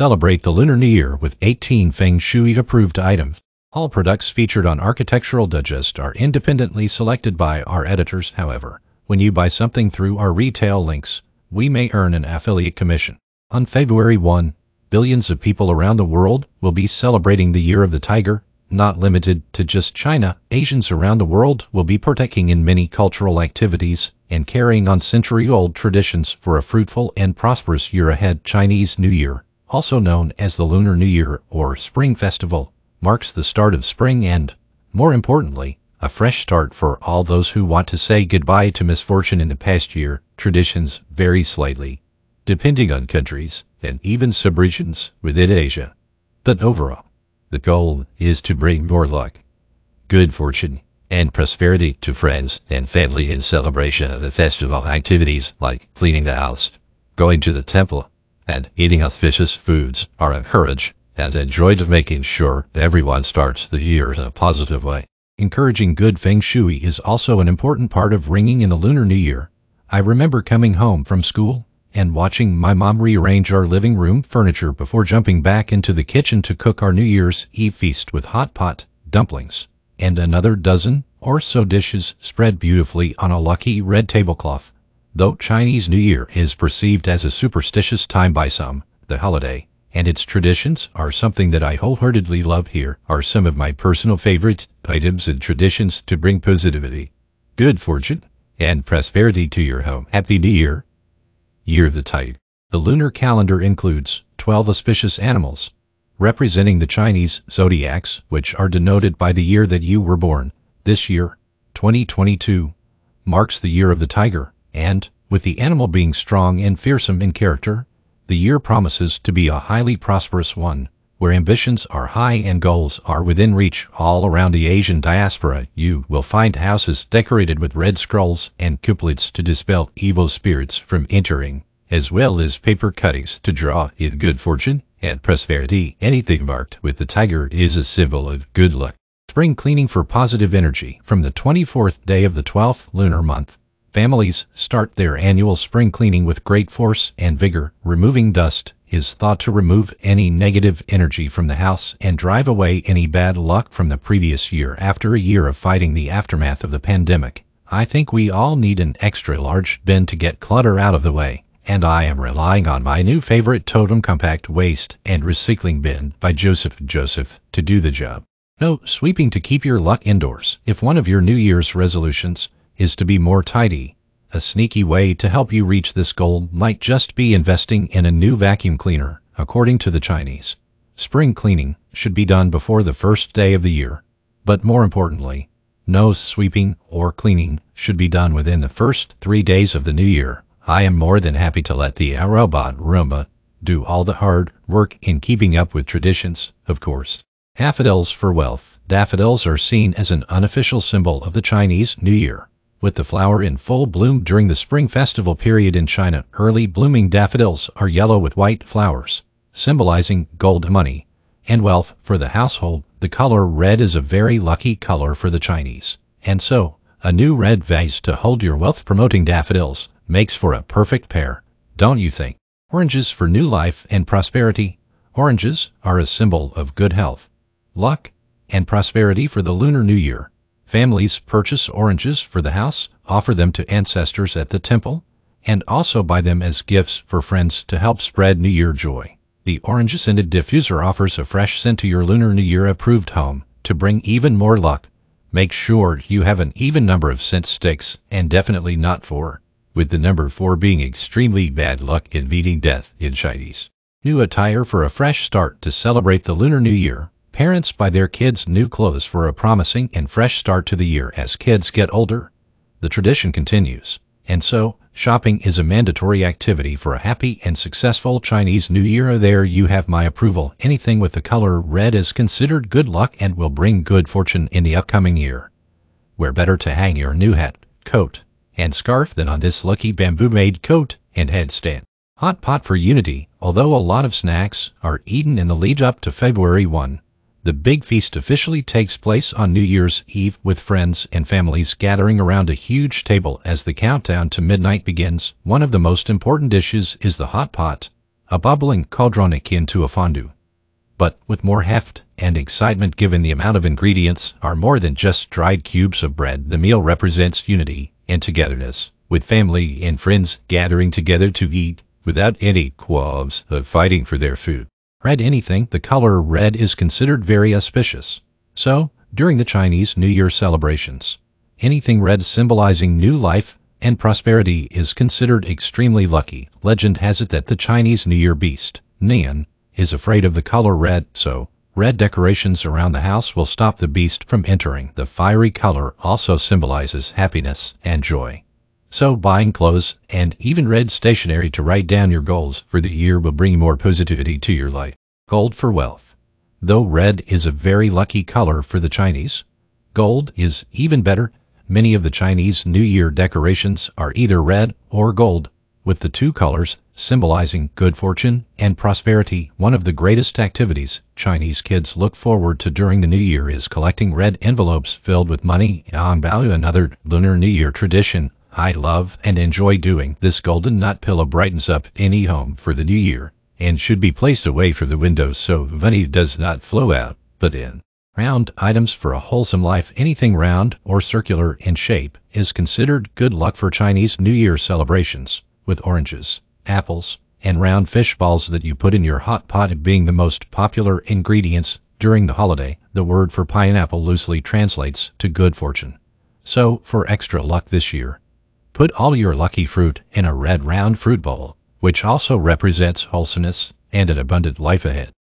Celebrate the Lunar New Year with 18 Feng Shui approved items. All products featured on Architectural Digest are independently selected by our editors, however. When you buy something through our retail links, we may earn an affiliate commission. On February 1, billions of people around the world will be celebrating the Year of the Tiger, not limited to just China. Asians around the world will be partaking in many cultural activities and carrying on century-old traditions for a fruitful and prosperous year ahead. Chinese New Year, also known as the Lunar New Year or Spring Festival, marks the start of spring and, more importantly, a fresh start for all those who want to say goodbye to misfortune in the past year. Traditions vary slightly, depending on countries and even subregions within Asia. But overall, the goal is to bring more luck, good fortune, and prosperity to friends and family in celebration of the festival activities like cleaning the house, going to the temple, and eating auspicious foods are encouraged and enjoyed making sure everyone starts the year in a positive way. Encouraging good feng shui is also an important part of ringing in the Lunar New Year. I remember coming home from school and watching my mom rearrange our living room furniture before jumping back into the kitchen to cook our New Year's Eve feast with hot pot, dumplings, and another dozen or so dishes spread beautifully on a lucky red tablecloth. Though Chinese New Year is perceived as a superstitious time by some, the holiday and its traditions are something that I wholeheartedly love here are some of my personal favorite items and traditions to bring positivity, good fortune, and prosperity to your home. Happy New Year! Year of the Tiger. The lunar calendar includes 12 auspicious animals, representing the Chinese zodiacs, which are denoted by the year that you were born. This year, 2022, marks the year of the tiger, and, with the animal being strong and fearsome in character, the year promises to be a highly prosperous one, where ambitions are high and goals are within reach all around the Asian diaspora. You will find houses decorated with red scrolls and couplets to dispel evil spirits from entering, as well as paper cuttings to draw in good fortune and prosperity. Anything marked with the tiger is a symbol of good luck. Spring cleaning for positive energy from the 24th day of the 12th lunar month Families start their annual spring cleaning with great force and vigor. Removing dust is thought to remove any negative energy from the house and drive away any bad luck from the previous year after a year of fighting the aftermath of the pandemic. I think we all need an extra large bin to get clutter out of the way, and I am relying on my new favorite Totem Compact Waste and Recycling Bin by Joseph Joseph to do the job. No sweeping to keep your luck indoors. If one of your New Year's resolutions is to be more tidy. A sneaky way to help you reach this goal might just be investing in a new vacuum cleaner, according to the Chinese. Spring cleaning should be done before the first day of the year. But more importantly, no sweeping or cleaning should be done within the first three days of the new year. I am more than happy to let the robot Roomba do all the hard work in keeping up with traditions, of course. Daffodils for wealth. Daffodils are seen as an unofficial symbol of the Chinese New Year with the flower in full bloom during the spring festival period in China. Early blooming daffodils are yellow with white flowers, symbolizing gold money and wealth for the household. The color red is a very lucky color for the Chinese. And so, a new red vase to hold your wealth-promoting daffodils makes for a perfect pair, don't you think? Oranges for new life and prosperity. Oranges are a symbol of good health, luck, and prosperity for the Lunar New Year. Families purchase oranges for the house, offer them to ancestors at the temple, and also buy them as gifts for friends to help spread New Year joy. The orange scented diffuser offers a fresh scent to your Lunar New Year approved home to bring even more luck. Make sure you have an even number of scent sticks and definitely not four, with the number four being extremely bad luck in beating death in Chinese. New attire for a fresh start to celebrate the Lunar New Year. Parents buy their kids new clothes for a promising and fresh start to the year as kids get older. The tradition continues. And so, shopping is a mandatory activity for a happy and successful Chinese New Year. There you have my approval. Anything with the color red is considered good luck and will bring good fortune in the upcoming year. Where better to hang your new hat, coat, and scarf than on this lucky bamboo-made coat and headstand. Hot pot for unity, although a lot of snacks are eaten in the lead up to February 1. The big feast officially takes place on New Year's Eve with friends and families gathering around a huge table as the countdown to midnight begins. One of the most important dishes is the hot pot, a bubbling cauldron akin to a fondue. But with more heft and excitement given the amount of ingredients are more than just dried cubes of bread, the meal represents unity and togetherness, with family and friends gathering together to eat without any qualms of fighting for their food. Red anything, the color red is considered very auspicious. So, during the Chinese New Year celebrations, anything red symbolizing new life and prosperity is considered extremely lucky. Legend has it that the Chinese New Year beast, Nian, is afraid of the color red, so red decorations around the house will stop the beast from entering. The fiery color also symbolizes happiness and joy. So buying clothes and even red stationery to write down your goals for the year will bring more positivity to your life. Gold for wealth. Though red is a very lucky color for the Chinese, gold is even better. Many of the Chinese New Year decorations are either red or gold, with the two colors symbolizing good fortune and prosperity. One of the greatest activities Chinese kids look forward to during the New Year is collecting red envelopes filled with money, hongbao, another Lunar New Year tradition I love and enjoy doing. This golden nut pillow brightens up any home for the new year and should be placed away from the windows so money does not flow out, but in. Round items for a wholesome life, anything round or circular in shape, is considered good luck for Chinese New Year celebrations, with oranges, apples, and round fish balls that you put in your hot pot being the most popular ingredients during the holiday. The word for pineapple loosely translates to good fortune. So, for extra luck this year, Put all your lucky fruit in a red round fruit bowl, which also represents wholesomeness and an abundant life ahead.